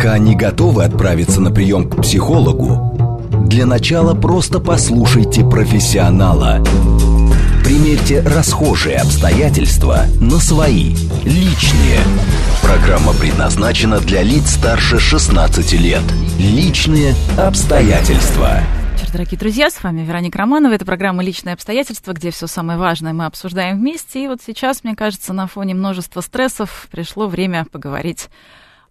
Пока не готовы отправиться на прием к психологу, для начала просто послушайте профессионала. Примерьте расхожие обстоятельства на свои, личные. Программа предназначена для лиц старше 16 лет. Личные обстоятельства. Дорогие друзья, с вами Вероника Романова. Это программа «Личные обстоятельства», где все самое важное мы обсуждаем вместе. И вот сейчас, мне кажется, на фоне множества стрессов пришло время поговорить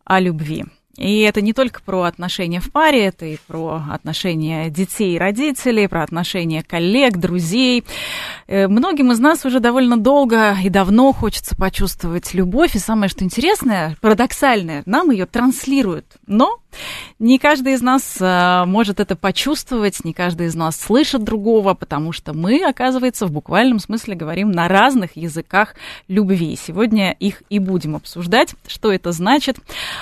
о любви. И это не только про отношения в паре, это и про отношения детей и родителей, про отношения коллег, друзей. Э, многим из нас уже довольно долго и давно хочется почувствовать любовь. И самое, что интересное, парадоксальное, нам ее транслируют. Но не каждый из нас а, может это почувствовать, не каждый из нас слышит другого, потому что мы, оказывается, в буквальном смысле говорим на разных языках любви. Сегодня их и будем обсуждать. Что это значит?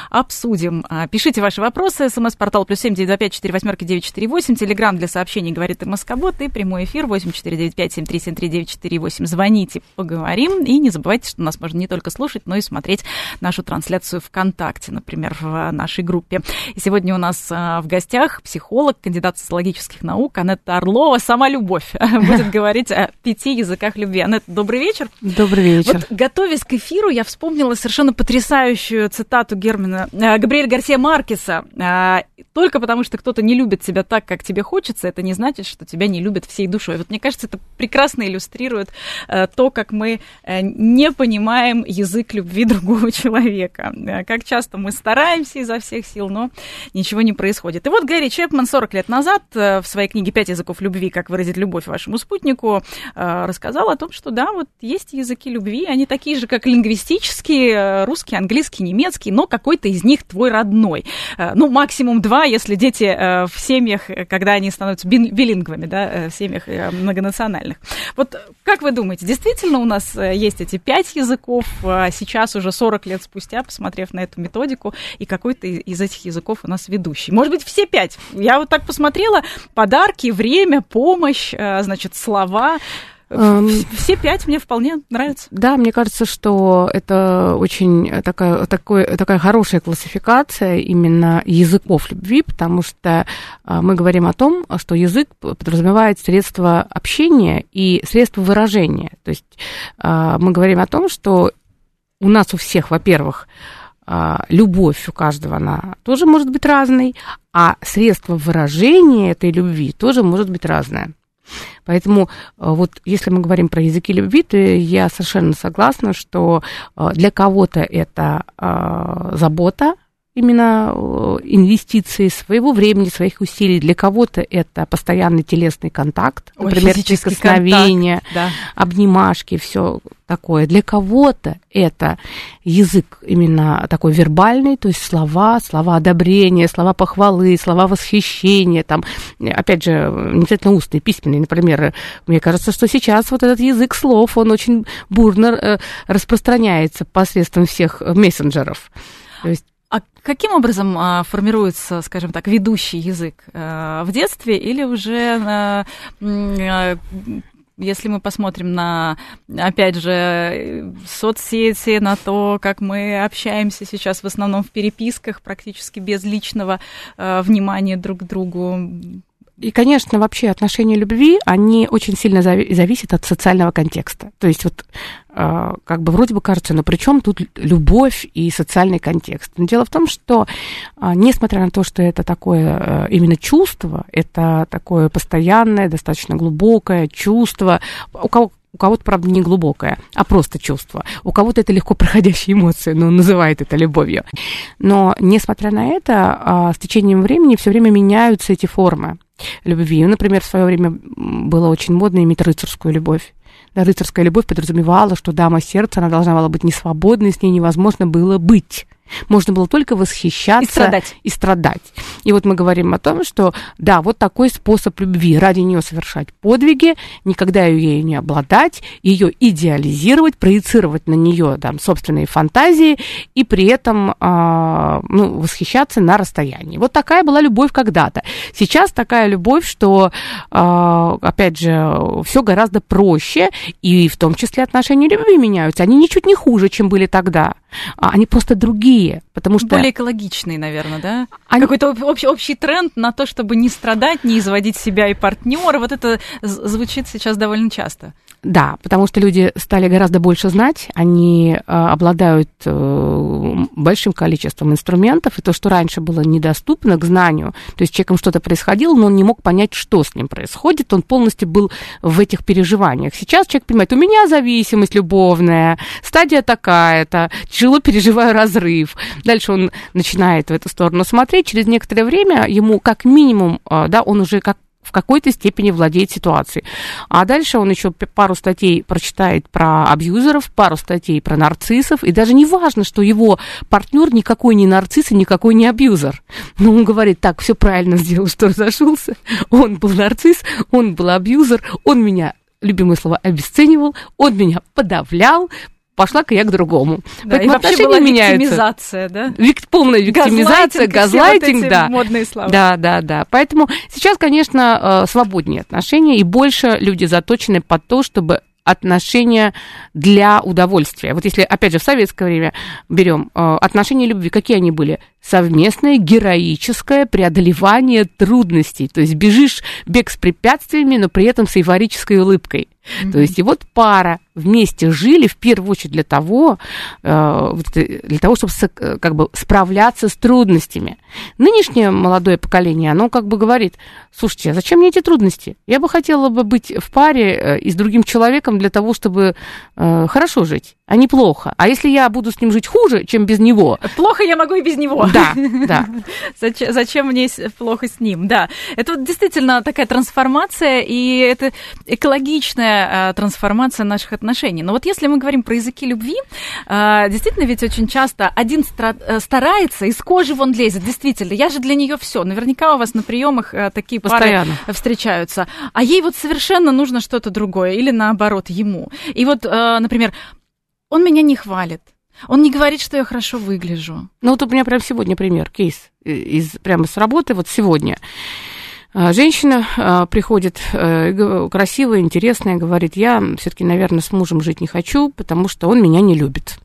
Обсудим. А, пишите ваши вопросы. СМС-портал плюс семь девять пять четыре восьмерки девять четыре восемь. Телеграмм для сообщений говорит и Москобот. И прямой эфир восемь четыре девять пять семь три семь три девять четыре восемь. Звоните, поговорим. И не забывайте, что нас можно не только слушать, но и смотреть нашу трансляцию ВКонтакте, например, в нашей группе. И сегодня у нас а, в гостях психолог, кандидат социологических наук Анетта Орлова, сама любовь, будет говорить о пяти языках любви. Анетта, добрый вечер. Добрый вечер. Вот, готовясь к эфиру, я вспомнила совершенно потрясающую цитату Германа, э, Габриэля Гарсия Маркеса. Э, Только потому, что кто-то не любит тебя так, как тебе хочется, это не значит, что тебя не любят всей душой. Вот мне кажется, это прекрасно иллюстрирует э, то, как мы э, не понимаем язык любви другого человека. Э, как часто мы стараемся изо всех сил, но ничего не происходит. И вот Гэри Чепман 40 лет назад э, в своей книге «Пять языков любви. Как выразить любовь вашему спутнику» э, рассказал о том, что да, вот есть языки любви, они такие же, как лингвистические, э, русский, английский, немецкий, но какой-то из них твой родной. Ну, максимум два, если дети в семьях, когда они становятся билингвами, да, в семьях многонациональных. Вот как вы думаете, действительно у нас есть эти пять языков, а сейчас уже 40 лет спустя, посмотрев на эту методику, и какой-то из этих языков у нас ведущий? Может быть, все пять? Я вот так посмотрела, подарки, время, помощь, значит, слова. Все пять мне вполне нравятся. Да, мне кажется, что это очень такая, такой, такая хорошая классификация именно языков любви, потому что а, мы говорим о том, что язык подразумевает средства общения и средства выражения. То есть а, мы говорим о том, что у нас у всех, во-первых, любовь у каждого, она тоже может быть разной, а средство выражения этой любви тоже может быть разное. Поэтому а, вот если мы говорим про языки любви, то я совершенно согласна, что а, для кого-то это забота, именно э, инвестиции своего времени, своих усилий. Для кого-то это постоянный телесный контакт, Ой, например, прикосновения, да. обнимашки, все такое. Для кого-то это язык именно такой вербальный, то есть слова, слова одобрения, слова похвалы, слова восхищения, там, опять же, не обязательно устные, письменные, например. Мне кажется, что сейчас вот этот язык слов, он очень бурно э, распространяется посредством всех мессенджеров. То есть а каким образом а, формируется, скажем так, ведущий язык а, в детстве или уже а, а, если мы посмотрим на, опять же, соцсети, на то, как мы общаемся сейчас в основном в переписках, практически без личного э, внимания друг к другу, и, конечно, вообще отношения любви, они очень сильно зависят от социального контекста. То есть вот а, как бы вроде бы кажется, но при чем тут любовь и социальный контекст? Но дело в том, что а, несмотря на то, что это такое э, именно чувство, это такое постоянное, достаточно глубокое чувство, у кого у кого-то, правда, не глубокое, а просто чувство. У кого-то это легко проходящие эмоции, но называет это любовью. Но, несмотря на это, с течением времени все время меняются эти формы любви. Например, в свое время было очень модно иметь рыцарскую любовь. Да, рыцарская любовь подразумевала, что дама сердца, она должна была быть несвободной, с ней невозможно было быть. Можно было только восхищаться и страдать. И страдать. И вот мы говорим о том, что да, вот такой способ любви. Ради нее совершать подвиги, никогда ее не обладать, ее идеализировать, проецировать на нее там, собственные фантазии и при этом э, ну, восхищаться на расстоянии. Вот такая была любовь когда-то. Сейчас такая любовь, что, э, опять же, все гораздо проще, и в том числе отношения любви меняются. Они ничуть не хуже, чем были тогда. А они просто другие, потому что... Более экологичные, наверное, да? Они... Какой-то общий, общий тренд на то, чтобы не страдать, не изводить себя и партнера. Вот это звучит сейчас довольно часто. Да, потому что люди стали гораздо больше знать, они э, обладают э, большим количеством инструментов, и то, что раньше было недоступно к знанию, то есть человеком что-то происходило, но он не мог понять, что с ним происходит, он полностью был в этих переживаниях. Сейчас человек понимает, у меня зависимость любовная, стадия такая-то, тяжело переживаю разрыв. Дальше он начинает в эту сторону смотреть, через некоторое время ему как минимум, э, да, он уже как в какой-то степени владеет ситуацией. А дальше он еще пару статей прочитает про абьюзеров, пару статей про нарциссов, и даже не важно, что его партнер никакой не нарцисс и никакой не абьюзер. Но он говорит, так, все правильно сделал, что разошелся. Он был нарцисс, он был абьюзер, он меня любимое слово, обесценивал, он меня подавлял, пошла-ка я к другому. Да, Поэтому и вообще была меняются. виктимизация, да? Вик, полная виктимизация, газлайтинг, вот да. модные слова. Да, да, да. Поэтому сейчас, конечно, э, свободнее отношения, и больше люди заточены под то, чтобы отношения для удовольствия. Вот если, опять же, в советское время берем э, отношения любви, какие они были? Совместное героическое преодолевание трудностей. То есть бежишь бег с препятствиями, но при этом с эйфорической улыбкой. Mm-hmm. То есть и вот пара вместе жили в первую очередь для того, э, для того, чтобы как бы справляться с трудностями. Нынешнее молодое поколение, оно как бы говорит, слушайте, а зачем мне эти трудности? Я бы хотела бы быть в паре э, и с другим человеком для того, чтобы э, хорошо жить а не плохо. А если я буду с ним жить хуже, чем без него? Плохо я могу и без него. Да, да. Зачем, зачем мне плохо с ним? Да, это вот действительно такая трансформация, и это экологичная а, трансформация наших отношений. Но вот если мы говорим про языки любви, а, действительно ведь очень часто один э, старается, из кожи вон лезет, действительно. Я же для нее все. Наверняка у вас на приемах э, такие Постоянно. пары встречаются. А ей вот совершенно нужно что-то другое, или наоборот, ему. И вот, э, например, он меня не хвалит. Он не говорит, что я хорошо выгляжу. Ну, вот у меня прямо сегодня пример, кейс из прямо с работы, вот сегодня. А, женщина а, приходит э, красивая, интересная, говорит, я все-таки, наверное, с мужем жить не хочу, потому что он меня не любит.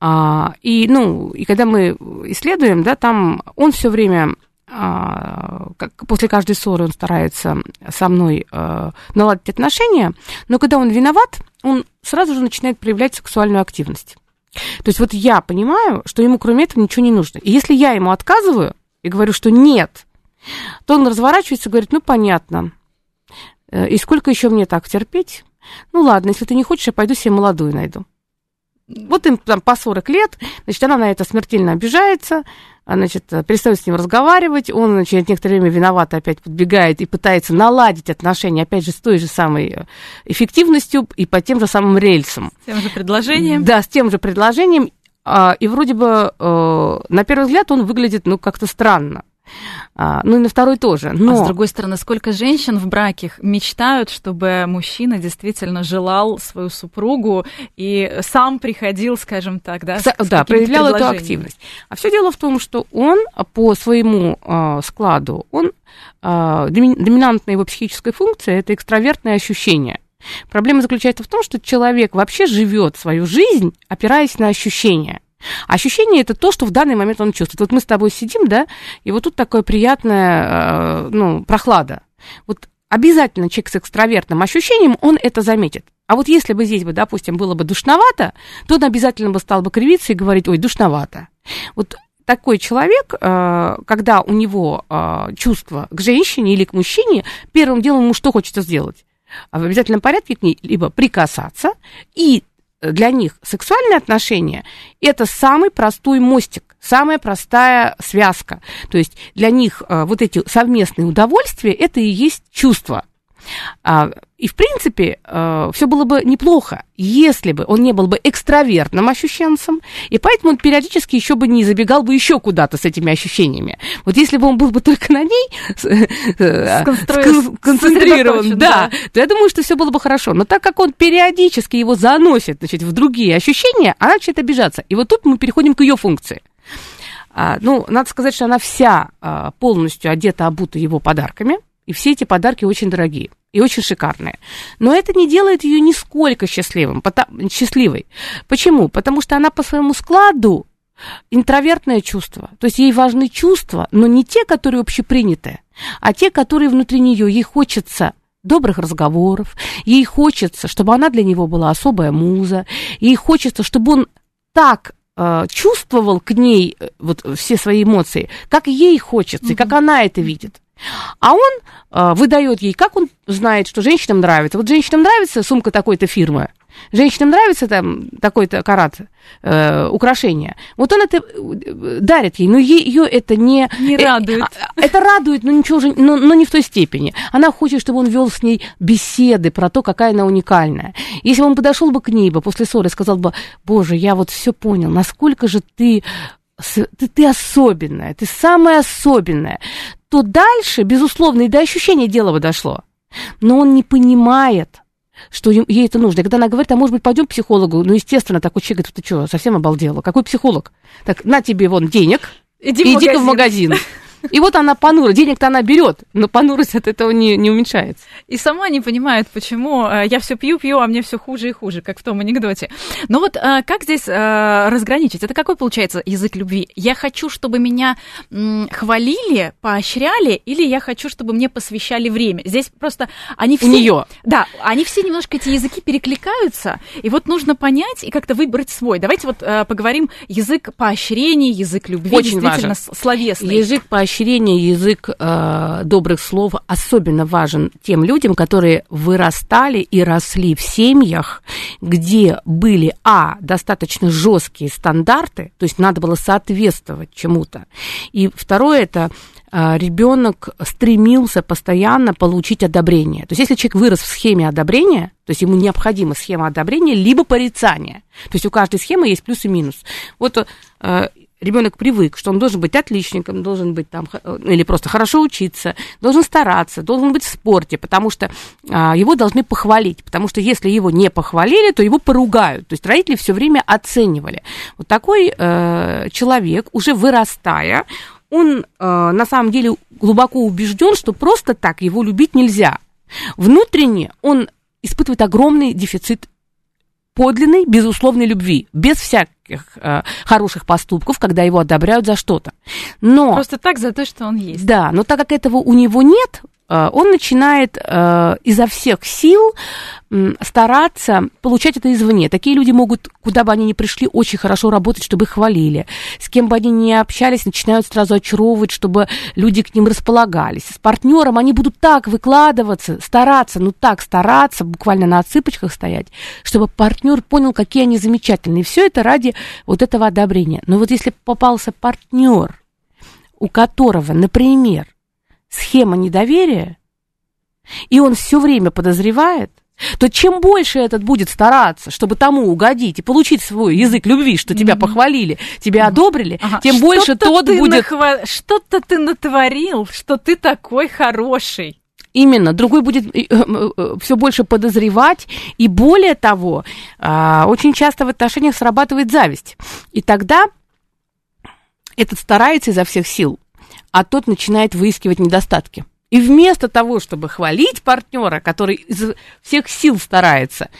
А, и, ну, и когда мы исследуем, да, там он все время как, после каждой ссоры он старается со мной э, наладить отношения, но когда он виноват, он сразу же начинает проявлять сексуальную активность. То есть вот я понимаю, что ему кроме этого ничего не нужно. И если я ему отказываю и говорю, что нет, то он разворачивается и говорит, ну понятно, э, и сколько еще мне так терпеть? Ну ладно, если ты не хочешь, я пойду себе молодую найду. Вот им там по 40 лет, значит, она на это смертельно обижается, а, значит, перестает с ним разговаривать, он, через некоторое время виноват опять подбегает и пытается наладить отношения, опять же, с той же самой э, эффективностью и по тем же самым рельсам. С тем же предложением. Да, с тем же предложением. А, и вроде бы, э, на первый взгляд, он выглядит, ну, как-то странно. А, ну и на второй тоже. Но... А с другой стороны, сколько женщин в браке мечтают, чтобы мужчина действительно желал свою супругу и сам приходил, скажем так, да, с, с да, проявлял эту активность. А все дело в том, что он по своему э, складу, он э, доминантная его психическая функция это экстравертное ощущение. Проблема заключается в том, что человек вообще живет свою жизнь, опираясь на ощущения. Ощущение это то, что в данный момент он чувствует. Вот мы с тобой сидим, да, и вот тут такое приятное, э, ну, прохлада. Вот обязательно человек с экстравертным ощущением, он это заметит. А вот если бы здесь бы, допустим, было бы душновато, то он обязательно бы стал бы кривиться и говорить, ой, душновато. Вот такой человек, э, когда у него э, чувство к женщине или к мужчине, первым делом ему что хочется сделать? В обязательном порядке к ней либо прикасаться и для них сексуальные отношения – это самый простой мостик, самая простая связка. То есть для них э, вот эти совместные удовольствия – это и есть чувство. И, в принципе, э, все было бы неплохо, если бы он не был бы экстравертным ощущенцем, и поэтому он периодически еще бы не забегал бы еще куда-то с этими ощущениями. Вот если бы он был бы только на ней э, сконцентрирован, да, то я думаю, что все было бы хорошо. Но так как он периодически его заносит значит, в другие ощущения, она начинает обижаться. И вот тут мы переходим к ее функции. А, ну, надо сказать, что она вся а, полностью одета, обута его подарками, и все эти подарки очень дорогие и очень шикарные. Но это не делает ее нисколько счастливым, потому, счастливой. Почему? Потому что она по своему складу интровертное чувство. То есть ей важны чувства, но не те, которые общепринятые, а те, которые внутри нее. Ей хочется добрых разговоров, ей хочется, чтобы она для него была особая муза, ей хочется, чтобы он так э, чувствовал к ней э, вот все свои эмоции, как ей хочется, mm-hmm. и как она это видит. А он э, выдает ей, как он знает, что женщинам нравится. Вот женщинам нравится сумка такой-то фирмы, женщинам нравится там такой-то карат э, украшение. Вот он это э, дарит ей, но ее это не... Не э, радует. Э, это радует, но ничего же, но, но не в той степени. Она хочет, чтобы он вел с ней беседы про то, какая она уникальная. Если он подошел бы к ней бы после ссоры и сказал бы, боже, я вот все понял, насколько же ты ты, ты особенная, ты самая особенная, то дальше, безусловно, и до ощущения дела бы дошло. Но он не понимает, что ей это нужно. И когда она говорит, а может быть, пойдем к психологу, ну, естественно, такой человек говорит, ты что, совсем обалдела? Какой психолог? Так, на тебе вон денег, иди, иди в магазин. И вот она понура. Денег-то она берет, но понурость от этого не, не уменьшается. И сама не понимает, почему э, я все пью, пью, а мне все хуже и хуже, как в том анекдоте. Но вот э, как здесь э, разграничить? Это какой получается язык любви? Я хочу, чтобы меня хвалили, поощряли, или я хочу, чтобы мне посвящали время? Здесь просто они все... У нее. Да, они все немножко эти языки перекликаются, и вот нужно понять и как-то выбрать свой. Давайте вот поговорим язык поощрения, язык любви, Очень действительно важен. словесный. Язык поощрения поощрение, язык э, добрых слов особенно важен тем людям, которые вырастали и росли в семьях, где были, а, достаточно жесткие стандарты, то есть надо было соответствовать чему-то, и второе, это э, ребенок стремился постоянно получить одобрение. То есть если человек вырос в схеме одобрения, то есть ему необходима схема одобрения, либо порицания. То есть у каждой схемы есть плюс и минус. Вот э, ребенок привык, что он должен быть отличником, должен быть там, э, или просто хорошо учиться, должен стараться, должен быть в спорте, потому что а, его должны похвалить, потому что если его не похвалили, то его поругают. То есть родители все время оценивали. Вот такой э, человек, уже вырастая, он э, на самом деле глубоко убежден, что просто так его любить нельзя. Внутренне он испытывает огромный дефицит подлинной, безусловной любви, без всяких э, хороших поступков, когда его одобряют за что-то. Но... Просто так, за то, что он есть. Да, но так как этого у него нет, он начинает э, изо всех сил стараться получать это извне. Такие люди могут, куда бы они ни пришли, очень хорошо работать, чтобы их хвалили. С кем бы они ни общались, начинают сразу очаровывать, чтобы люди к ним располагались. С партнером они будут так выкладываться, стараться, ну так стараться, буквально на цыпочках стоять, чтобы партнер понял, какие они замечательные. Все это ради вот этого одобрения. Но вот если попался партнер, у которого, например, схема недоверия, и он все время подозревает, то чем больше этот будет стараться, чтобы тому угодить и получить свой язык любви, что тебя mm-hmm. похвалили, тебя mm-hmm. одобрили, ага. тем что больше тот будет... Нахва... Что-то ты натворил, что ты такой хороший. Именно, другой будет э, э, э, все больше подозревать, и более того, а, очень часто в отношениях срабатывает зависть. И тогда этот старается изо всех сил, а тот начинает выискивать недостатки. И вместо того, чтобы хвалить партнера, который из всех сил старается,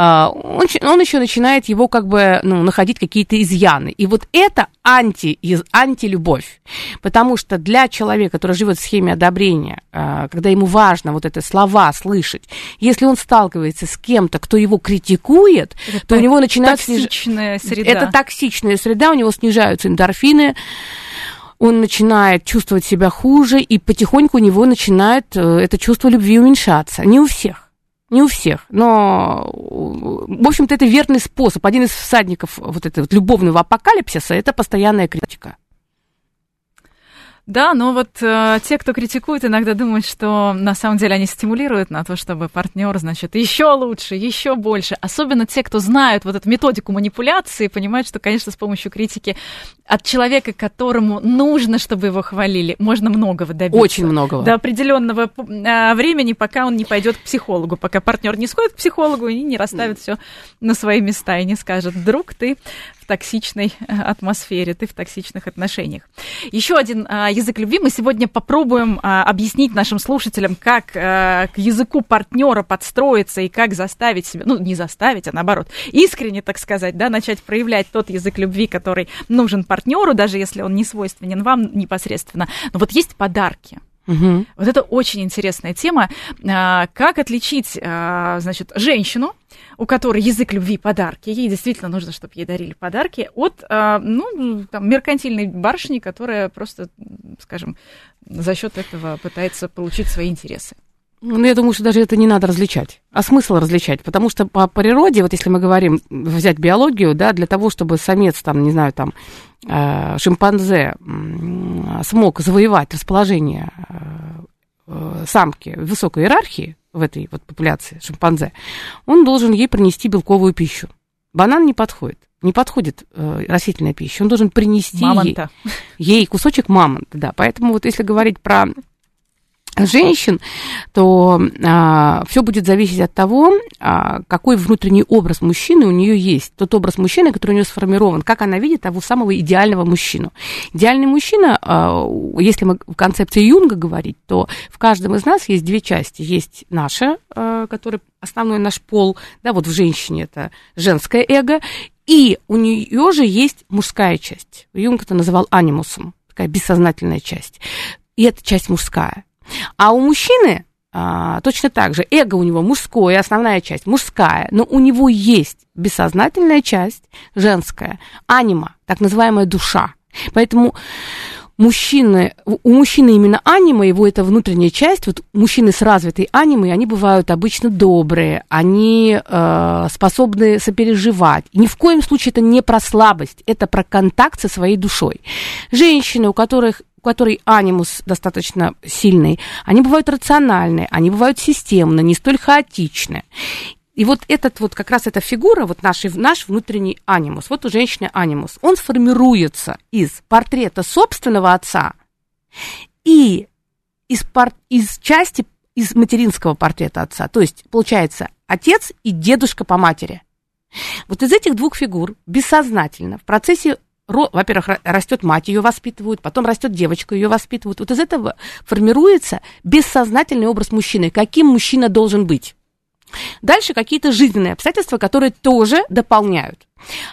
а, он, он еще начинает его как бы ну, находить какие-то изъяны. И вот это анти, антилюбовь. Потому что для человека, который живет в схеме одобрения, а, когда ему важно вот это слова слышать, если он сталкивается с кем-то, кто его критикует, это то у него начинается... Токсичная сниж... среда. Это токсичная среда, у него снижаются эндорфины, он начинает чувствовать себя хуже, и потихоньку у него начинает э, это чувство любви уменьшаться. Не у всех. Не у всех, но, в общем-то, это верный способ. Один из всадников вот этого вот любовного апокалипсиса – это постоянная критика. Да, но вот э, те, кто критикует, иногда думают, что на самом деле они стимулируют на то, чтобы партнер, значит, еще лучше, еще больше. Особенно те, кто знают вот эту методику манипуляции, понимают, что, конечно, с помощью критики от человека, которому нужно, чтобы его хвалили, можно многого добиться. Очень многого. До определенного э, времени, пока он не пойдет к психологу, пока партнер не сходит к психологу и не расставит все на свои места и не скажет, друг, ты токсичной э, атмосфере, ты в токсичных отношениях. Еще один а, язык любви мы сегодня попробуем а, объяснить нашим слушателям, как а, к языку партнера подстроиться и как заставить себя, ну, не заставить, а наоборот, искренне, так сказать, да, начать проявлять тот язык любви, который нужен партнеру, даже если он не свойственен вам непосредственно. Но вот есть подарки. Угу. Вот это очень интересная тема. Как отличить, значит, женщину, у которой язык любви подарки, ей действительно нужно, чтобы ей дарили подарки, от, а, ну, там, меркантильной барышни, которая просто, скажем, за счет этого пытается получить свои интересы. Ну, я думаю, что даже это не надо различать. А смысл различать? Потому что по природе, вот если мы говорим, взять биологию, да, для того, чтобы самец, там, не знаю, там, э, шимпанзе смог завоевать расположение э, самки в высокой иерархии, в этой вот популяции шимпанзе, он должен ей принести белковую пищу. Банан не подходит. Не подходит э, растительная пища. Он должен принести ей, ей кусочек мамонта. Да. Поэтому вот если говорить про женщин, то а, все будет зависеть от того, а, какой внутренний образ мужчины у нее есть. Тот образ мужчины, который у нее сформирован, как она видит того самого идеального мужчину. Идеальный мужчина, а, если мы в концепции Юнга говорить, то в каждом из нас есть две части. Есть наша, а, которая основной наш пол, да, вот в женщине это женское эго, и у нее же есть мужская часть. Юнг это называл анимусом, такая бессознательная часть. И эта часть мужская. А у мужчины а, точно так же эго у него мужское, основная часть мужская, но у него есть бессознательная часть женская, анима, так называемая душа. Поэтому мужчины, у мужчины именно анима, его это внутренняя часть, вот мужчины с развитой анимой, они бывают обычно добрые, они э, способны сопереживать. И ни в коем случае это не про слабость, это про контакт со своей душой. Женщины, у которых которой анимус достаточно сильный, они бывают рациональные, они бывают системные, не столь хаотичные. И вот этот вот как раз эта фигура, вот наш, наш внутренний анимус, вот у женщины анимус, он сформируется из портрета собственного отца и из, пор, из части, из материнского портрета отца. То есть, получается, отец и дедушка по матери. Вот из этих двух фигур бессознательно в процессе во-первых, растет мать, ее воспитывают, потом растет девочка, ее воспитывают. Вот из этого формируется бессознательный образ мужчины, каким мужчина должен быть. Дальше какие-то жизненные обстоятельства, которые тоже дополняют.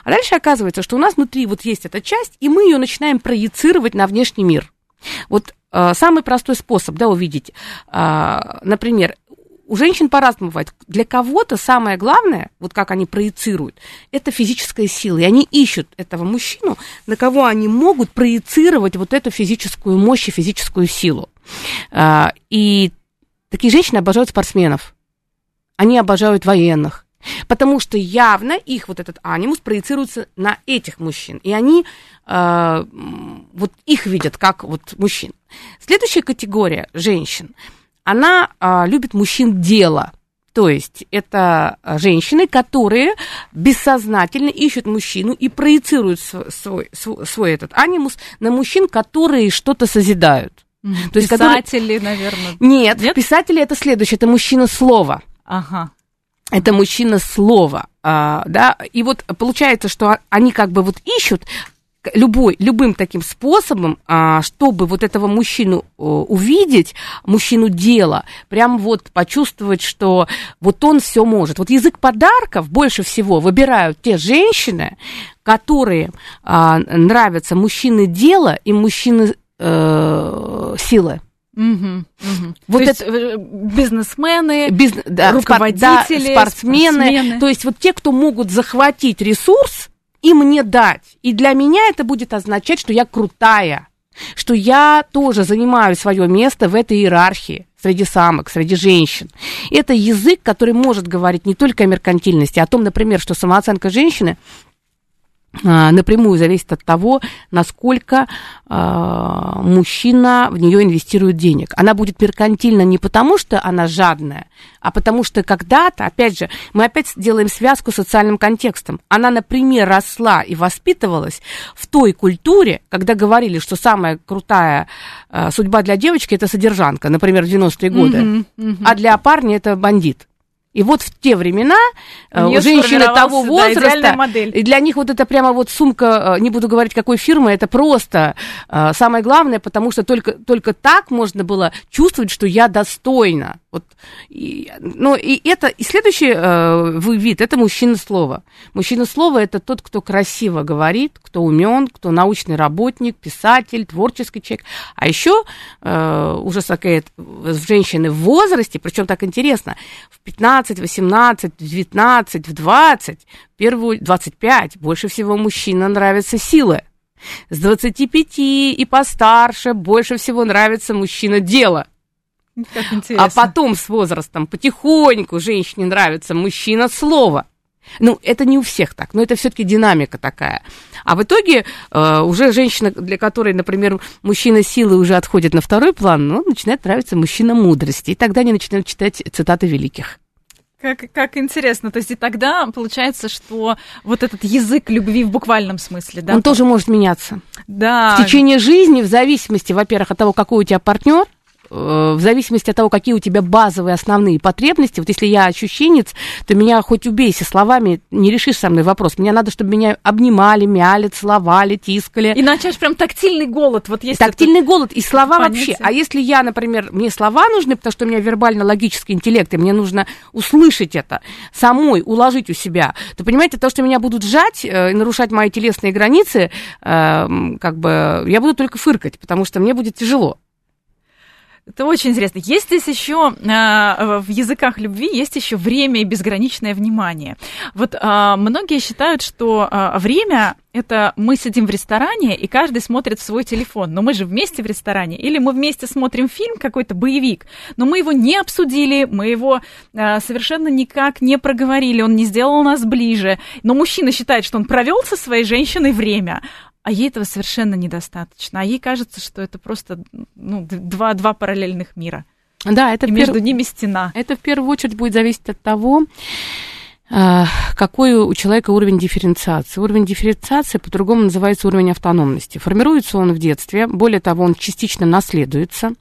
А дальше оказывается, что у нас внутри вот есть эта часть, и мы ее начинаем проецировать на внешний мир. Вот э, самый простой способ, да, увидеть, э, например, у женщин по-разному бывает. Для кого-то самое главное, вот как они проецируют, это физическая сила. И они ищут этого мужчину, на кого они могут проецировать вот эту физическую мощь и физическую силу. А, и такие женщины обожают спортсменов. Они обожают военных. Потому что явно их вот этот анимус проецируется на этих мужчин. И они э, вот их видят как вот мужчин. Следующая категория женщин – она а, любит мужчин дела. То есть это а, женщины, которые бессознательно ищут мужчину и проецируют свой, свой, свой этот анимус на мужчин, которые что-то созидают. То есть, писатели, которые... наверное. Нет, Нет, писатели это следующее, это мужчина слова. Ага. Это мужчина слова, а, да, и вот получается, что они как бы вот ищут, любой, любым таким способом, а, чтобы вот этого мужчину увидеть, мужчину дела, прям вот почувствовать, что вот он все может. Вот язык подарков больше всего выбирают те женщины, которые а, нравятся мужчины дела и мужчины э, силы. Угу, угу. Вот то это есть, бизнесмены, бизнес, да, руководители, спортсмены, спортсмены. То есть вот те, кто могут захватить ресурс, и мне дать. И для меня это будет означать, что я крутая, что я тоже занимаю свое место в этой иерархии среди самок, среди женщин. Это язык, который может говорить не только о меркантильности, а о том, например, что самооценка женщины напрямую зависит от того, насколько э, мужчина в нее инвестирует денег. Она будет меркантильна не потому, что она жадная, а потому что когда-то, опять же, мы опять делаем связку с социальным контекстом. Она, например, росла и воспитывалась в той культуре, когда говорили, что самая крутая э, судьба для девочки это содержанка, например, в 90-е годы, mm-hmm, mm-hmm. а для парня это бандит. И вот в те времена э, у женщины того возраста, да, и для них вот это прямо вот сумка, э, не буду говорить какой фирмы, это просто э, самое главное, потому что только, только так можно было чувствовать, что я достойна. Вот, и, ну, и это, и следующий э, вид, это мужчина слова. Мужчина слова это тот, кто красиво говорит, кто умен, кто научный работник, писатель, творческий человек. А еще э, уже такая женщины в возрасте, причем так интересно, в 15, 18, в 19, в 20, первую, 25, больше всего мужчинам нравится сила. С 25 и постарше больше всего нравится мужчина дело. А потом с возрастом потихоньку женщине нравится мужчина слова. Ну, это не у всех так, но это все-таки динамика такая. А в итоге э, уже женщина, для которой, например, мужчина силы уже отходит на второй план, ну, начинает нравиться мужчина мудрости. И тогда они начинают читать цитаты великих. Как, как интересно. То есть и тогда получается, что вот этот язык любви в буквальном смысле, да? Он тоже может меняться. Да. В течение жизни, в зависимости, во-первых, от того, какой у тебя партнер, в зависимости от того, какие у тебя базовые основные потребности, вот если я ощущенец, то меня хоть убейся словами, не решишь со мной вопрос. Мне надо, чтобы меня обнимали, мяли, целовали, тискали. И начать прям тактильный голод. Вот есть тактильный голод и слова понятие. вообще. А если я, например, мне слова нужны, потому что у меня вербально-логический интеллект, и мне нужно услышать это самой, уложить у себя, то, понимаете, то, что меня будут сжать э, и нарушать мои телесные границы, э, как бы я буду только фыркать, потому что мне будет тяжело. Это очень интересно. Есть здесь еще э, в языках любви есть еще время и безграничное внимание. Вот э, многие считают, что э, время это мы сидим в ресторане и каждый смотрит в свой телефон. Но мы же вместе в ресторане. Или мы вместе смотрим фильм какой-то боевик, но мы его не обсудили, мы его э, совершенно никак не проговорили, он не сделал нас ближе. Но мужчина считает, что он провел со своей женщиной время, а ей этого совершенно недостаточно. А ей кажется, что это просто ну, два, два параллельных мира. Да, это и между пер... ними стена. Это в первую очередь будет зависеть от того, а, какой у человека уровень дифференциации. Уровень дифференциации по-другому называется уровень автономности. Формируется он в детстве, более того, он частично наследуется.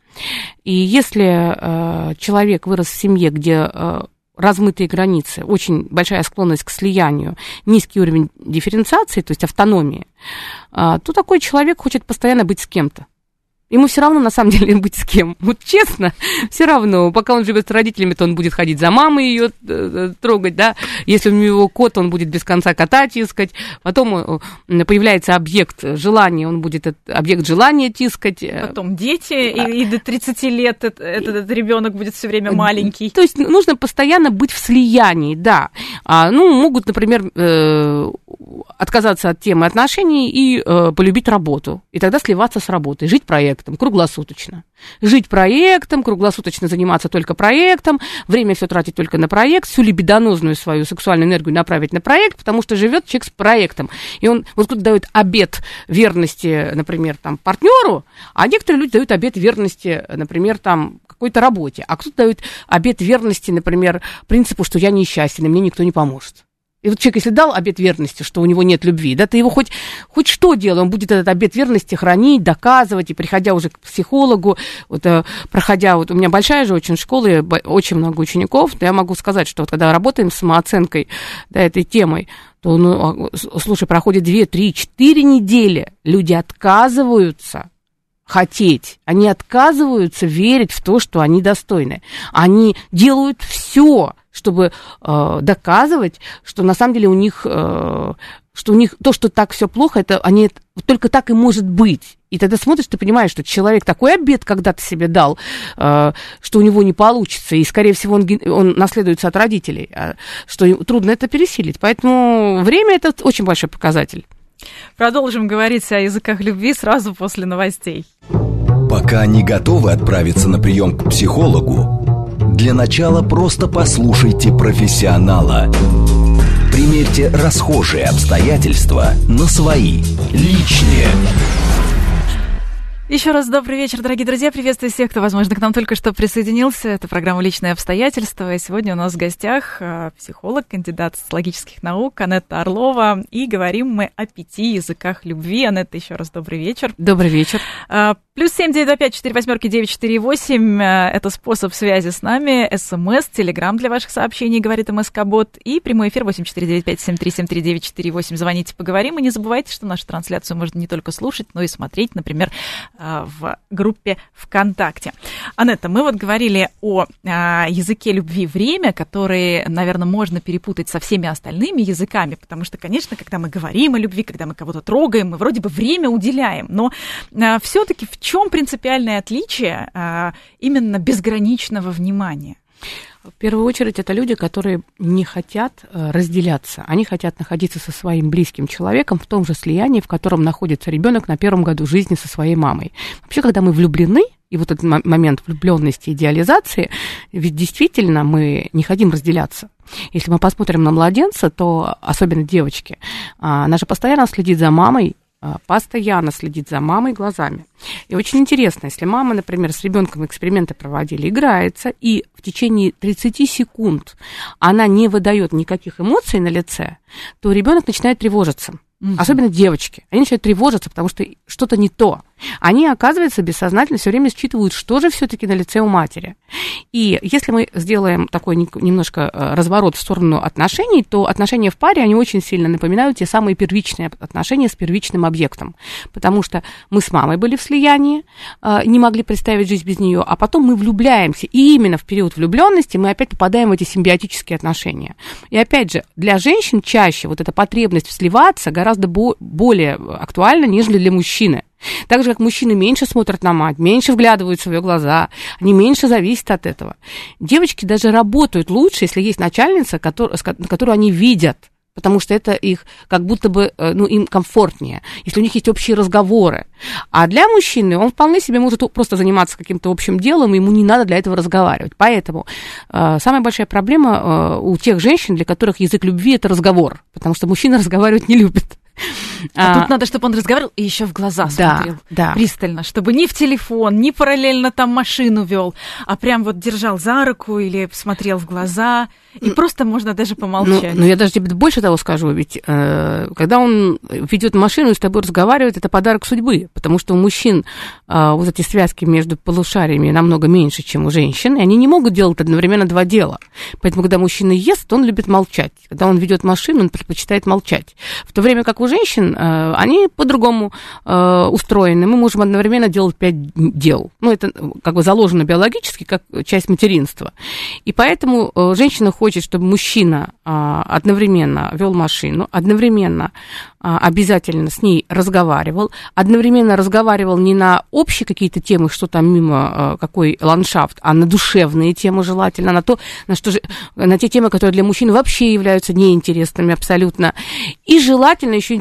И если э, человек вырос в семье, где э, размытые границы, очень большая склонность к слиянию, низкий уровень дифференциации, то есть автономии, а, то такой человек хочет постоянно быть с кем-то. Ему все равно, на самом деле, быть с кем. Вот честно, все равно. Пока он живет с родителями, то он будет ходить за мамой ее э, э, трогать, да. Если у него кот, он будет без конца кота тискать. Потом э, появляется объект желания, он будет этот объект желания тискать. Потом дети, и, и до 30 лет этот, этот ребенок будет все время маленький. То есть нужно постоянно быть в слиянии, да. А, ну, могут, например, э, отказаться от темы отношений и э, полюбить работу. И тогда сливаться с работой, жить проектом проектом круглосуточно. Жить проектом, круглосуточно заниматься только проектом, время все тратить только на проект, всю либидонозную свою сексуальную энергию направить на проект, потому что живет человек с проектом. И он вот кто-то дает обед верности, например, там, партнеру, а некоторые люди дают обед верности, например, там, какой-то работе, а кто-то дает обед верности, например, принципу, что я несчастен, и мне никто не поможет. И вот человек, если дал обет верности, что у него нет любви, да, ты его хоть, хоть что делай, он будет этот обет верности хранить, доказывать, и приходя уже к психологу, вот, э, проходя, вот у меня большая же очень школа, и очень много учеников, да, я могу сказать, что вот когда работаем с самооценкой, да, этой темой, то, ну, а, слушай, проходит 2, 3, 4 недели, люди отказываются хотеть. Они отказываются верить в то, что они достойны. Они делают все, чтобы э, доказывать, что на самом деле у них, э, что у них то, что так все плохо, это они только так и может быть. И тогда смотришь, ты понимаешь, что человек такой обед когда-то себе дал, э, что у него не получится, и, скорее всего, он, он наследуется от родителей, э, что трудно это пересилить. Поэтому время это очень большой показатель. Продолжим говорить о языках любви сразу после новостей. Пока не готовы отправиться на прием к психологу, для начала просто послушайте профессионала. Примерьте расхожие обстоятельства на свои, личные. Еще раз добрый вечер, дорогие друзья. Приветствую всех, кто, возможно, к нам только что присоединился. Это программа «Личные обстоятельства». И сегодня у нас в гостях а, психолог, кандидат социологических наук Анетта Орлова. И говорим мы о пяти языках любви. Анетта, еще раз добрый вечер. Добрый вечер. Плюс семь девять два пять четыре восьмерки девять четыре восемь. А, это способ связи с нами. СМС, Телеграм для ваших сообщений, говорит МСК-бот. И прямой эфир восемь четыре девять пять семь три семь три девять четыре восемь. Звоните, поговорим. И не забывайте, что нашу трансляцию можно не только слушать, но и смотреть, например, а, в группе ВКонтакте. Анетта, мы вот говорили о а, языке любви время, который, наверное, можно перепутать со всеми остальными языками, потому что, конечно, когда мы говорим о любви, когда мы кого-то трогаем, мы вроде бы время уделяем, но а, все-таки в чем принципиальное отличие именно безграничного внимания? В первую очередь это люди, которые не хотят э, разделяться. Они хотят находиться со своим близким человеком в том же слиянии, в котором находится ребенок на первом году жизни со своей мамой. Вообще, когда мы влюблены, и вот этот момент влюбленности, идеализации, ведь действительно мы не хотим разделяться. Если мы посмотрим на младенца, то особенно девочки, а, она же постоянно следит за мамой, а, постоянно следит за мамой глазами. И очень интересно, если мама, например, с ребенком эксперименты проводили, играется, и в течение 30 секунд она не выдает никаких эмоций на лице, то ребенок начинает тревожиться. Угу. Особенно девочки. Они начинают тревожиться, потому что что-то не то. Они, оказывается, бессознательно все время считывают, что же все-таки на лице у матери. И если мы сделаем такой немножко э, разворот в сторону отношений, то отношения в паре, они очень сильно напоминают те самые первичные отношения с первичным объектом. Потому что мы с мамой были в слиянии, э, не могли представить жизнь без нее, а потом мы влюбляемся. И именно в период влюбленности мы опять попадаем в эти симбиотические отношения. И опять же, для женщин чаще вот эта потребность сливаться гораздо более актуальна, нежели для мужчины. Так же, как мужчины меньше смотрят на мать, меньше вглядываются в ее глаза, они меньше зависят от этого. Девочки даже работают лучше, если есть начальница, который, которую они видят потому что это их как будто бы, э, ну, им комфортнее, если у них есть общие разговоры. А для мужчины он вполне себе может просто заниматься каким-то общим делом, ему не надо для этого разговаривать. Поэтому э, самая большая проблема э, у тех женщин, для которых язык любви – это разговор, потому что мужчина разговаривать не любит. А, а тут надо, чтобы он разговаривал и еще в глаза да, смотрел да. пристально, чтобы ни в телефон, ни параллельно там машину вел, а прям вот держал за руку или смотрел в глаза. И ну, просто можно даже помолчать. Ну, ну, я даже тебе больше того скажу, ведь э, когда он ведет машину и с тобой разговаривает, это подарок судьбы, потому что у мужчин э, вот эти связки между полушариями намного меньше, чем у женщин, и они не могут делать одновременно два дела. Поэтому, когда мужчина ест, он любит молчать. Когда он ведет машину, он предпочитает молчать. В то время как у женщин, они по-другому э, устроены. Мы можем одновременно делать пять дел. Ну, это как бы заложено биологически, как часть материнства. И поэтому э, женщина хочет, чтобы мужчина а, одновременно вел машину, одновременно а, обязательно с ней разговаривал, одновременно разговаривал не на общие какие-то темы, что там мимо, какой ландшафт, а на душевные темы желательно, на то, на что же, на те темы, которые для мужчин вообще являются неинтересными абсолютно. И желательно еще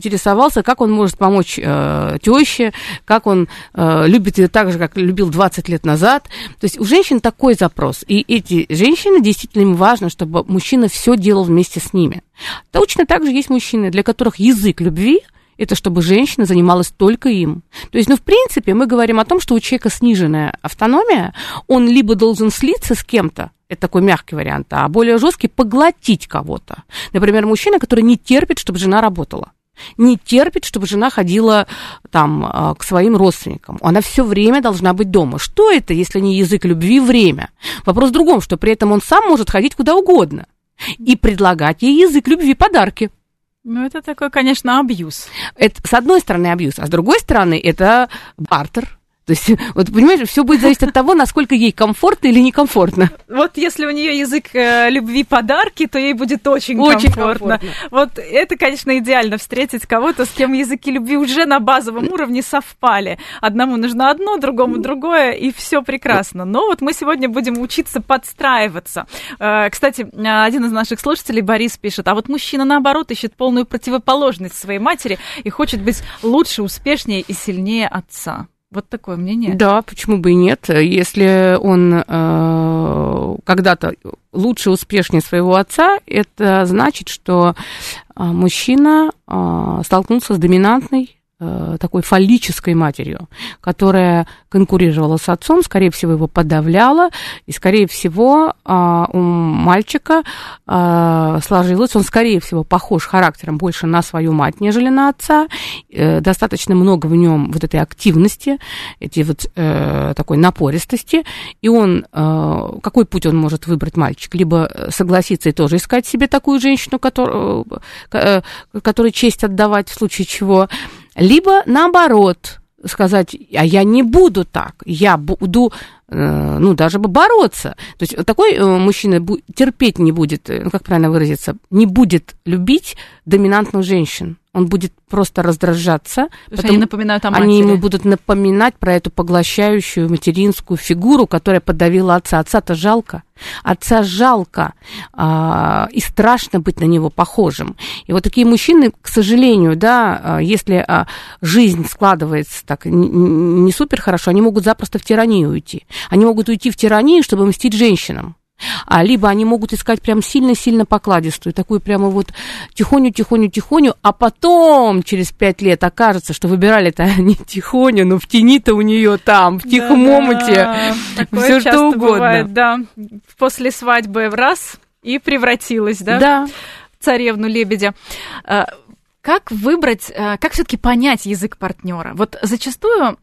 интересовался, как он может помочь э, теще, как он э, любит ее так же, как любил 20 лет назад. То есть у женщин такой запрос. И эти женщины действительно им важно, чтобы мужчина все делал вместе с ними. Точно так же есть мужчины, для которых язык любви это чтобы женщина занималась только им. То есть, ну, в принципе, мы говорим о том, что у человека сниженная автономия, он либо должен слиться с кем-то, это такой мягкий вариант, а более жесткий поглотить кого-то. Например, мужчина, который не терпит, чтобы жена работала не терпит, чтобы жена ходила там а, к своим родственникам. Она все время должна быть дома. Что это, если не язык любви, время? Вопрос в другом, что при этом он сам может ходить куда угодно и предлагать ей язык любви подарки. Ну, это такой, конечно, абьюз. Это, с одной стороны, абьюз, а с другой стороны, это бартер, то есть, вот понимаешь, все будет зависеть от того, насколько ей комфортно или некомфортно. Вот если у нее язык э, любви подарки, то ей будет очень, очень комфортно. комфортно. Вот это, конечно, идеально встретить кого-то, с кем языки любви уже на базовом уровне совпали. Одному нужно одно, другому другое, и все прекрасно. Но вот мы сегодня будем учиться подстраиваться. Э, кстати, один из наших слушателей, Борис, пишет, а вот мужчина, наоборот, ищет полную противоположность своей матери и хочет быть лучше, успешнее и сильнее отца. Вот такое мнение. Да, почему бы и нет? Если он э, когда-то лучше, успешнее своего отца, это значит, что э, мужчина э, столкнулся с доминантной такой фаллической матерью, которая конкурировала с отцом, скорее всего, его подавляла, и, скорее всего, а, у мальчика а, сложилось, он, скорее всего, похож характером больше на свою мать, нежели на отца, э, достаточно много в нем вот этой активности, эти вот э, такой напористости, и он, какой путь он может выбрать мальчик? Либо согласиться и тоже искать себе такую женщину, которую, которой честь отдавать в случае чего, либо наоборот сказать, а я не буду так, я буду, э, ну, даже бы бороться. То есть такой э, мужчина терпеть не будет, э, ну, как правильно выразиться, не будет любить доминантных женщин он будет просто раздражаться. Потому они напоминают о матери. Они ему будут напоминать про эту поглощающую материнскую фигуру, которая подавила отца. Отца-то жалко. Отца жалко. А, и страшно быть на него похожим. И вот такие мужчины, к сожалению, да, а, если а, жизнь складывается так не, супер хорошо, они могут запросто в тиранию уйти. Они могут уйти в тиранию, чтобы мстить женщинам а либо они могут искать прям сильно-сильно покладистую, такую прямо вот тихоню-тихоню-тихоню, а потом через пять лет окажется, что выбирали-то не тихоню, но в тени-то у нее там, в тихом да, омуте, все что угодно. Бывает, да, после свадьбы в раз и превратилась, да? Да. Царевну лебедя. А, как выбрать, а, как все-таки понять язык партнера? Вот зачастую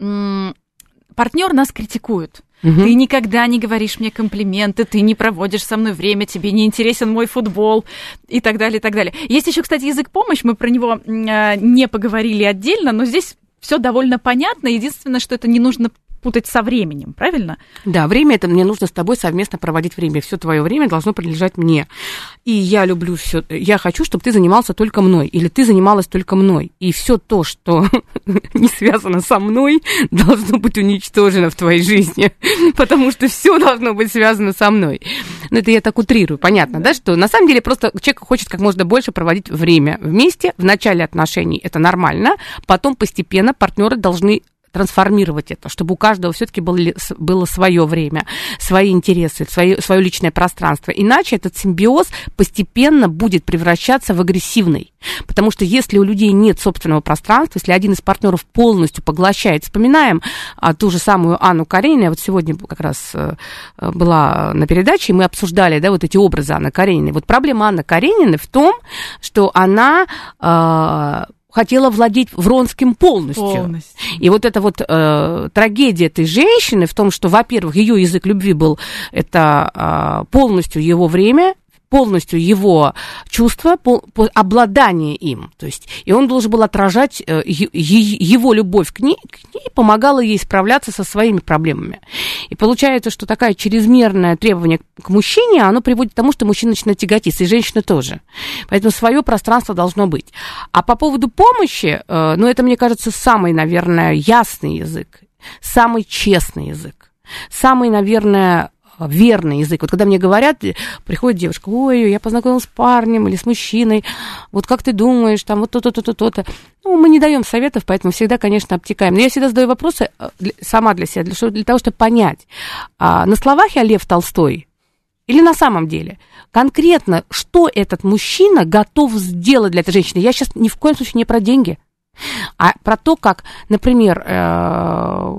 партнер нас критикует. Угу. Ты никогда не говоришь мне комплименты, ты не проводишь со мной время, тебе не интересен мой футбол и так далее, и так далее. Есть еще, кстати, язык помощь, мы про него э, не поговорили отдельно, но здесь все довольно понятно. Единственное, что это не нужно путать со временем, правильно? Да, время это мне нужно с тобой совместно проводить время. Все твое время должно принадлежать мне. И я люблю все. Я хочу, чтобы ты занимался только мной, или ты занималась только мной. И все то, что не связано со мной, должно быть уничтожено в твоей жизни, потому что все должно быть связано со мной. Ну, это я так утрирую, понятно, да, что на самом деле просто человек хочет как можно больше проводить время вместе. В начале отношений это нормально, потом постепенно партнеры должны трансформировать это, чтобы у каждого все-таки было, было свое время, свои интересы, свое, свое личное пространство. Иначе этот симбиоз постепенно будет превращаться в агрессивный. Потому что если у людей нет собственного пространства, если один из партнеров полностью поглощает, вспоминаем а, ту же самую Анну Каренину, я вот сегодня как раз а, была на передаче, и мы обсуждали, да, вот эти образы Анны Карениной. Вот проблема Анны Карениной в том, что она а, хотела владеть Вронским полностью. полностью. И вот эта вот э, трагедия этой женщины в том, что, во-первых, ее язык любви был это э, полностью его время, полностью его чувство, пол, по, обладание им. То есть, и он должен был отражать э, е, его любовь к ней, к ней, помогала ей справляться со своими проблемами. И получается, что такое чрезмерное требование к мужчине, оно приводит к тому, что мужчина начинает тяготиться, и женщина тоже. Поэтому свое пространство должно быть. А по поводу помощи, э, ну, это, мне кажется, самый, наверное, ясный язык, самый честный язык, самый, наверное, верный язык. Вот когда мне говорят, приходит девушка, ой, я познакомилась с парнем или с мужчиной, вот как ты думаешь, там вот то-то, то-то, то-то. Ну, мы не даем советов, поэтому всегда, конечно, обтекаем. Но я всегда задаю вопросы э, сама для себя, для, для того, чтобы понять, а, на словах я Лев Толстой или на самом деле? Конкретно, что этот мужчина готов сделать для этой женщины? Я сейчас ни в коем случае не про деньги, а про то, как, например, э,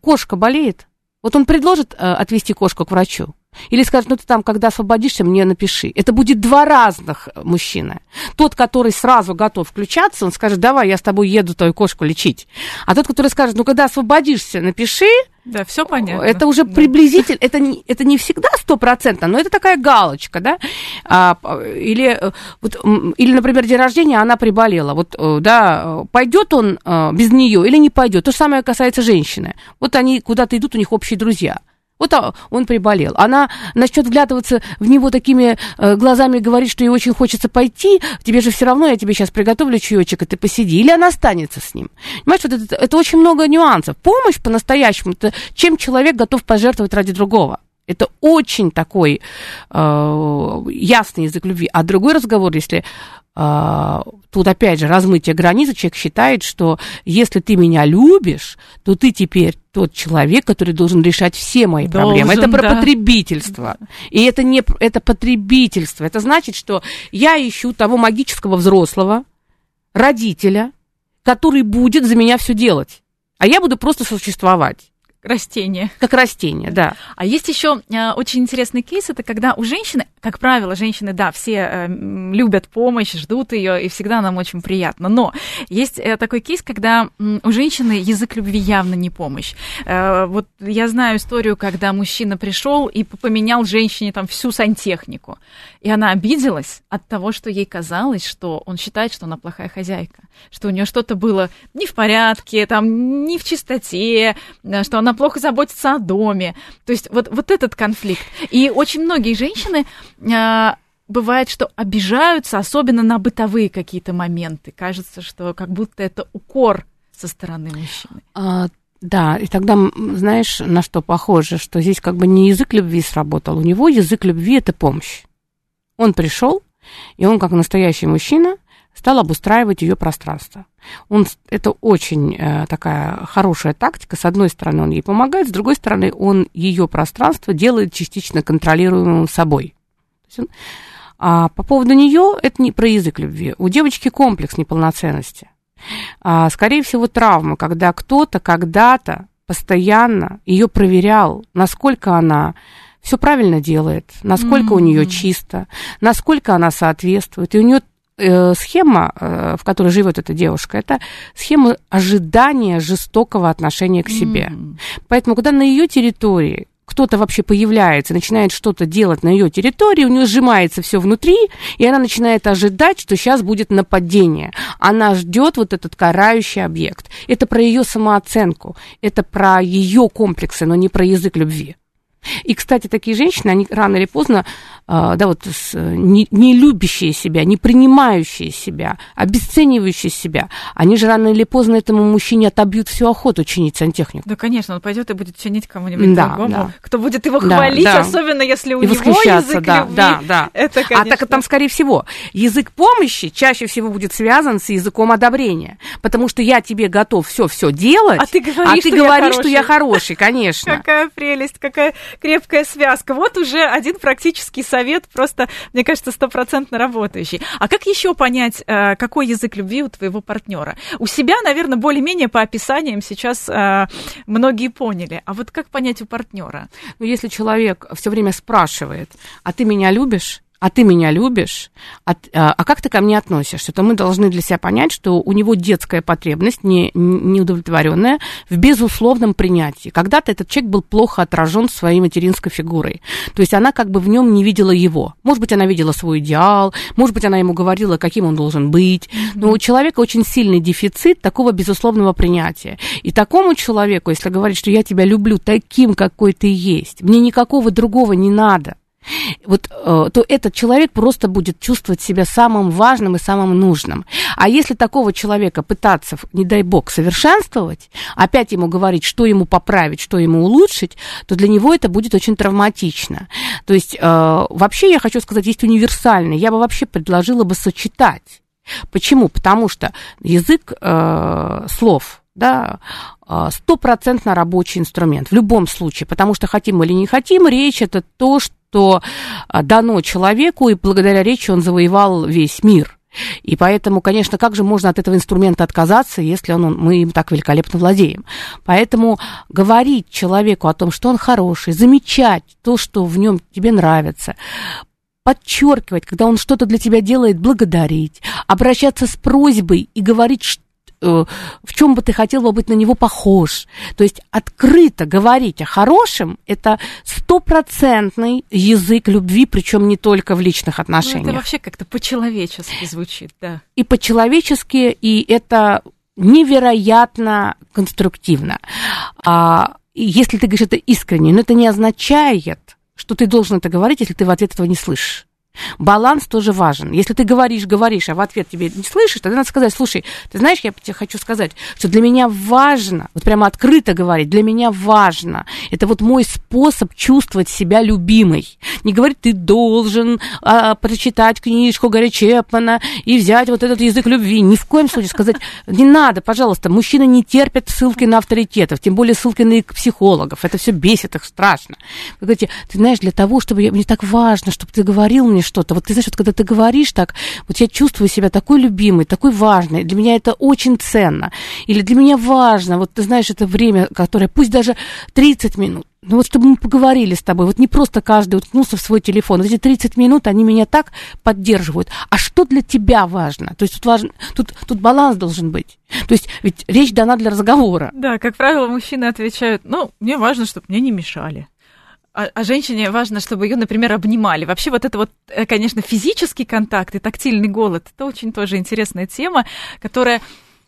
кошка болеет, вот он предложит э, отвести кошку к врачу. Или скажет, ну ты там, когда освободишься, мне напиши. Это будет два разных мужчины. Тот, который сразу готов включаться, он скажет, давай, я с тобой еду твою кошку лечить. А тот, который скажет, ну когда освободишься, напиши. Да, все понятно. Это уже да. приблизительно, это не, это не всегда стопроцентно, но это такая галочка, да. А, или, э, вот, или, например, день рождения, она приболела. Вот, э, да, пойдет он э, без нее или не пойдет. То же самое касается женщины. Вот они куда-то идут, у них общие друзья. Вот он приболел. Она начнет вглядываться в него такими э, глазами и говорить, что ей очень хочется пойти. Тебе же все равно, я тебе сейчас приготовлю чаечек, и ты посиди. Или она останется с ним. Понимаешь, вот это, это очень много нюансов. Помощь по-настоящему, это чем человек готов пожертвовать ради другого. Это очень такой э, ясный язык любви. А другой разговор, если тут опять же размытие границы, человек считает, что если ты меня любишь, то ты теперь тот человек, который должен решать все мои должен, проблемы. Это про да. потребительство. И это не это потребительство. Это значит, что я ищу того магического взрослого, родителя, который будет за меня все делать. А я буду просто существовать. Растение. Как растение, да. А есть еще э, очень интересный кейс, это когда у женщины, как правило, женщины, да, все э, любят помощь, ждут ее, и всегда нам очень приятно. Но есть э, такой кейс, когда у женщины язык любви явно не помощь. Э, вот я знаю историю, когда мужчина пришел и поменял женщине там всю сантехнику. И она обиделась от того, что ей казалось, что он считает, что она плохая хозяйка, что у нее что-то было не в порядке, там, не в чистоте, что она плохо заботится о доме. То есть вот, вот этот конфликт. И очень многие женщины бывает, что обижаются, особенно на бытовые какие-то моменты. Кажется, что как будто это укор со стороны мужчины. А, да, и тогда, знаешь, на что похоже, что здесь как бы не язык любви сработал, у него язык любви это помощь. Он пришел, и он, как настоящий мужчина, стал обустраивать ее пространство. Он, это очень э, такая хорошая тактика. С одной стороны, он ей помогает, с другой стороны, он ее пространство делает частично контролируемым собой. А по поводу нее это не про язык любви. У девочки комплекс неполноценности. А, скорее всего, травма, когда кто-то когда-то постоянно ее проверял, насколько она все правильно делает, насколько mm-hmm. у нее чисто, насколько она соответствует. И у нее Э, схема, э, в которой живет эта девушка, это схема ожидания жестокого отношения к себе. Mm. Поэтому, когда на ее территории кто-то вообще появляется, начинает что-то делать на ее территории, у нее сжимается все внутри, и она начинает ожидать, что сейчас будет нападение. Она ждет вот этот карающий объект. Это про ее самооценку, это про ее комплексы, но не про язык любви. И, кстати, такие женщины, они рано или поздно, да, вот не, не любящие себя, не принимающие себя, обесценивающие себя, они же рано или поздно этому мужчине отобьют всю охоту чинить сантехнику. Да, конечно, он пойдет и будет чинить кому-нибудь да, другому, да. кто будет его хвалить, да, да. особенно если у и него язык да, любви. Да, да. Это, конечно... А так там, скорее всего, язык помощи чаще всего будет связан с языком одобрения, потому что я тебе готов все-все делать, а ты говоришь, а ты что, говоришь я что я хороший, конечно. Какая прелесть, какая крепкая связка. Вот уже один практический совет, просто, мне кажется, стопроцентно работающий. А как еще понять, э, какой язык любви у твоего партнера? У себя, наверное, более-менее по описаниям сейчас э, многие поняли. А вот как понять у партнера? Ну, если человек все время спрашивает, а ты меня любишь? А ты меня любишь, а, а как ты ко мне относишься, то мы должны для себя понять, что у него детская потребность не, неудовлетворенная в безусловном принятии. Когда-то этот человек был плохо отражен своей материнской фигурой. То есть она как бы в нем не видела его. Может быть, она видела свой идеал, может быть, она ему говорила, каким он должен быть. Но у человека очень сильный дефицит такого безусловного принятия. И такому человеку, если говорить, что я тебя люблю таким, какой ты есть, мне никакого другого не надо, вот, э, то этот человек просто будет чувствовать себя самым важным и самым нужным. А если такого человека пытаться, не дай бог, совершенствовать, опять ему говорить, что ему поправить, что ему улучшить, то для него это будет очень травматично. То есть, э, вообще, я хочу сказать, есть универсальный. Я бы вообще предложила бы сочетать. Почему? Потому что язык э, слов, да, стопроцентно рабочий инструмент в любом случае, потому что хотим или не хотим, речь это то, что что а, дано человеку, и благодаря речи он завоевал весь мир. И поэтому, конечно, как же можно от этого инструмента отказаться, если он, мы им так великолепно владеем. Поэтому говорить человеку о том, что он хороший, замечать то, что в нем тебе нравится, подчеркивать, когда он что-то для тебя делает, благодарить, обращаться с просьбой и говорить, в чем бы ты хотел бы быть на него похож. То есть открыто говорить о хорошем – это стопроцентный язык любви, причем не только в личных отношениях. Ну, это вообще как-то по-человечески звучит, да. И по-человечески, и это невероятно конструктивно. А, если ты говоришь это искренне, но это не означает, что ты должен это говорить, если ты в ответ этого не слышишь. Баланс тоже важен. Если ты говоришь, говоришь, а в ответ тебе не слышишь, тогда надо сказать, слушай, ты знаешь, я тебе хочу сказать, что для меня важно, вот прямо открыто говорить, для меня важно. Это вот мой способ чувствовать себя любимой. Не говорить, ты должен а, прочитать книжку Гарри Чепмана и взять вот этот язык любви. Ни в коем случае сказать, не надо, пожалуйста, мужчины не терпят ссылки на авторитетов, тем более ссылки на психологов. Это все бесит их страшно. Вы говорите, ты знаешь, для того, чтобы я, мне так важно, чтобы ты говорил мне что-то. Вот ты знаешь, вот когда ты говоришь так, вот я чувствую себя такой любимой, такой важной. Для меня это очень ценно. Или для меня важно, вот ты знаешь, это время, которое, пусть даже 30 минут, ну вот чтобы мы поговорили с тобой, вот не просто каждый уткнулся в свой телефон. Вот эти 30 минут, они меня так поддерживают. А что для тебя важно? То есть тут, важно, тут, тут баланс должен быть. То есть ведь речь дана для разговора. Да, как правило, мужчины отвечают, ну, мне важно, чтобы мне не мешали. А, а женщине важно, чтобы ее, например, обнимали. Вообще вот это вот, э, конечно, физический контакт и тактильный голод, это очень тоже интересная тема, которая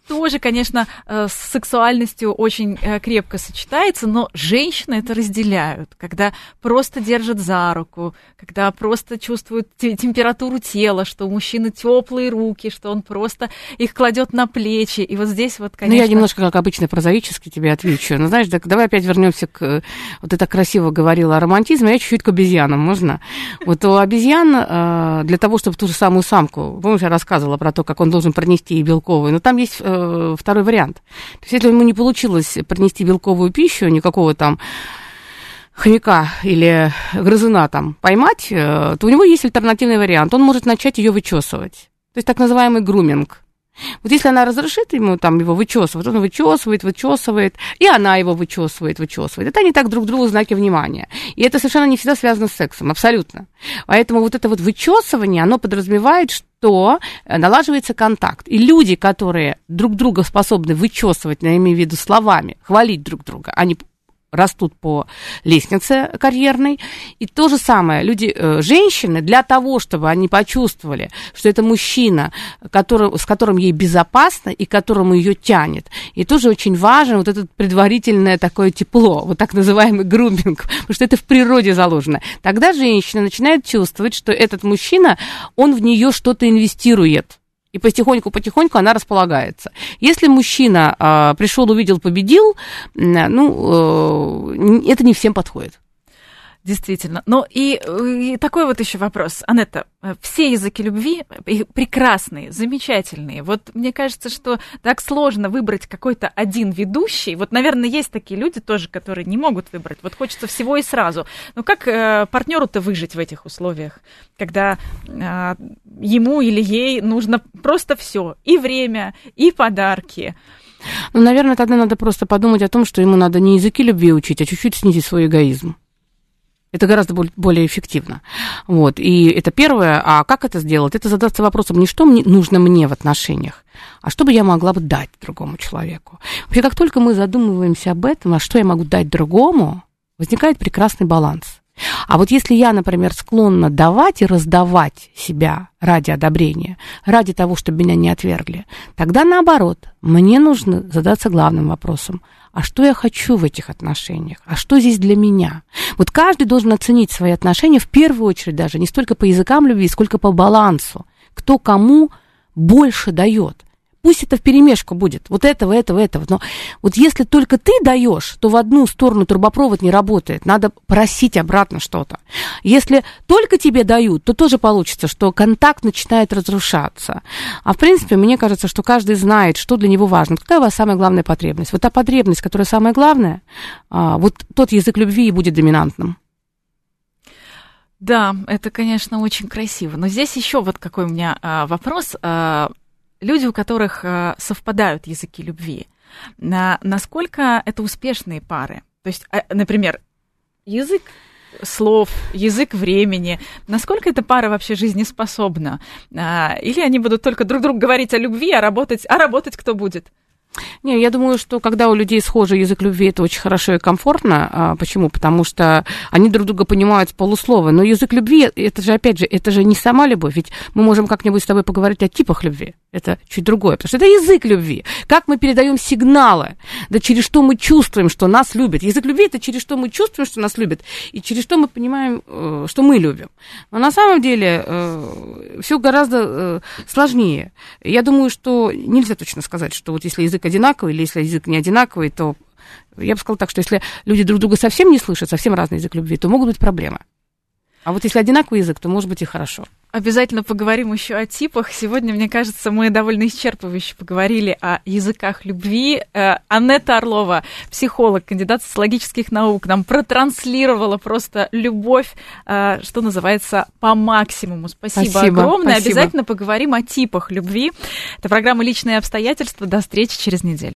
тоже, конечно, э, с сексуальностью очень э, крепко сочетается, но женщины это разделяют, когда просто держат за руку, когда просто чувствуют температуру тела, что у мужчины теплые руки, что он просто их кладет на плечи. И вот здесь вот, конечно... Ну, я немножко, как обычно, прозаически тебе отвечу. Ну, знаешь, так, давай опять вернемся к... Вот ты так красиво говорила о романтизме, а я чуть-чуть к обезьянам, можно? Вот у обезьян э, для того, чтобы ту же самую самку, помнишь, я рассказывала про то, как он должен пронести и белковую, но там есть Э, второй вариант. То есть, если ему не получилось принести белковую пищу, никакого там хомяка или грызуна там поймать, э, то у него есть альтернативный вариант. Он может начать ее вычесывать. То есть так называемый груминг. Вот если она разрешит ему там его вычесывать, он вычесывает, вычесывает, и она его вычесывает, вычесывает. Это они так друг другу знаки внимания. И это совершенно не всегда связано с сексом, абсолютно. Поэтому вот это вот вычесывание, оно подразумевает, что налаживается контакт. И люди, которые друг друга способны вычесывать, я имею в виду словами, хвалить друг друга, они растут по лестнице карьерной. И то же самое, люди, э, женщины, для того, чтобы они почувствовали, что это мужчина, который, с которым ей безопасно и которому ее тянет. И тоже очень важно вот это предварительное такое тепло, вот так называемый груминг, потому что это в природе заложено. Тогда женщина начинает чувствовать, что этот мужчина, он в нее что-то инвестирует и потихоньку-потихоньку она располагается. Если мужчина э, пришел, увидел, победил, ну, э, это не всем подходит. Действительно. Ну и, и такой вот еще вопрос. Анетта, все языки любви прекрасные, замечательные. Вот мне кажется, что так сложно выбрать какой-то один ведущий. Вот, наверное, есть такие люди тоже, которые не могут выбрать. Вот хочется всего и сразу. Но как э, партнеру-то выжить в этих условиях, когда э, ему или ей нужно просто все, и время, и подарки. Ну, наверное, тогда надо просто подумать о том, что ему надо не языки любви учить, а чуть-чуть снизить свой эгоизм. Это гораздо более эффективно. Вот. И это первое. А как это сделать? Это задаться вопросом не что мне, нужно мне в отношениях, а что бы я могла бы дать другому человеку. Вообще, как только мы задумываемся об этом, а что я могу дать другому, возникает прекрасный баланс. А вот если я, например, склонна давать и раздавать себя ради одобрения, ради того, чтобы меня не отвергли, тогда наоборот, мне нужно задаться главным вопросом, а что я хочу в этих отношениях, а что здесь для меня. Вот каждый должен оценить свои отношения в первую очередь даже не столько по языкам любви, сколько по балансу, кто кому больше дает. Пусть это в перемешку будет, вот этого, этого, этого. Но вот если только ты даешь, то в одну сторону трубопровод не работает. Надо просить обратно что-то. Если только тебе дают, то тоже получится, что контакт начинает разрушаться. А в принципе, мне кажется, что каждый знает, что для него важно. Какая у вас самая главная потребность? Вот та потребность, которая самая главная, а, вот тот язык любви и будет доминантным. Да, это, конечно, очень красиво. Но здесь еще вот какой у меня а, вопрос. А, люди, у которых э, совпадают языки любви, на, насколько это успешные пары? То есть, э, например, язык слов, язык времени. Насколько эта пара вообще жизнеспособна? А, или они будут только друг другу говорить о любви, а работать, а работать кто будет? Не, я думаю, что когда у людей схожий язык любви, это очень хорошо и комфортно. А, почему? Потому что они друг друга понимают с полуслова. Но язык любви, это же, опять же, это же не сама любовь. Ведь мы можем как-нибудь с тобой поговорить о типах любви. Это чуть другое, потому что это язык любви. Как мы передаем сигналы, да через что мы чувствуем, что нас любят. Язык любви это через что мы чувствуем, что нас любят, и через что мы понимаем, э, что мы любим. Но на самом деле э, все гораздо э, сложнее. Я думаю, что нельзя точно сказать, что вот если язык одинаковый или если язык не одинаковый, то я бы сказала так, что если люди друг друга совсем не слышат, совсем разный язык любви, то могут быть проблемы. А вот если одинаковый язык, то может быть и хорошо. Обязательно поговорим еще о типах. Сегодня, мне кажется, мы довольно исчерпывающе поговорили о языках любви. Э, Аннета Орлова, психолог, кандидат социологических наук, нам протранслировала просто любовь, э, что называется, по максимуму. Спасибо, Спасибо огромное. спасибо. Обязательно поговорим о типах любви. Это программа «Личные обстоятельства». До встречи через неделю.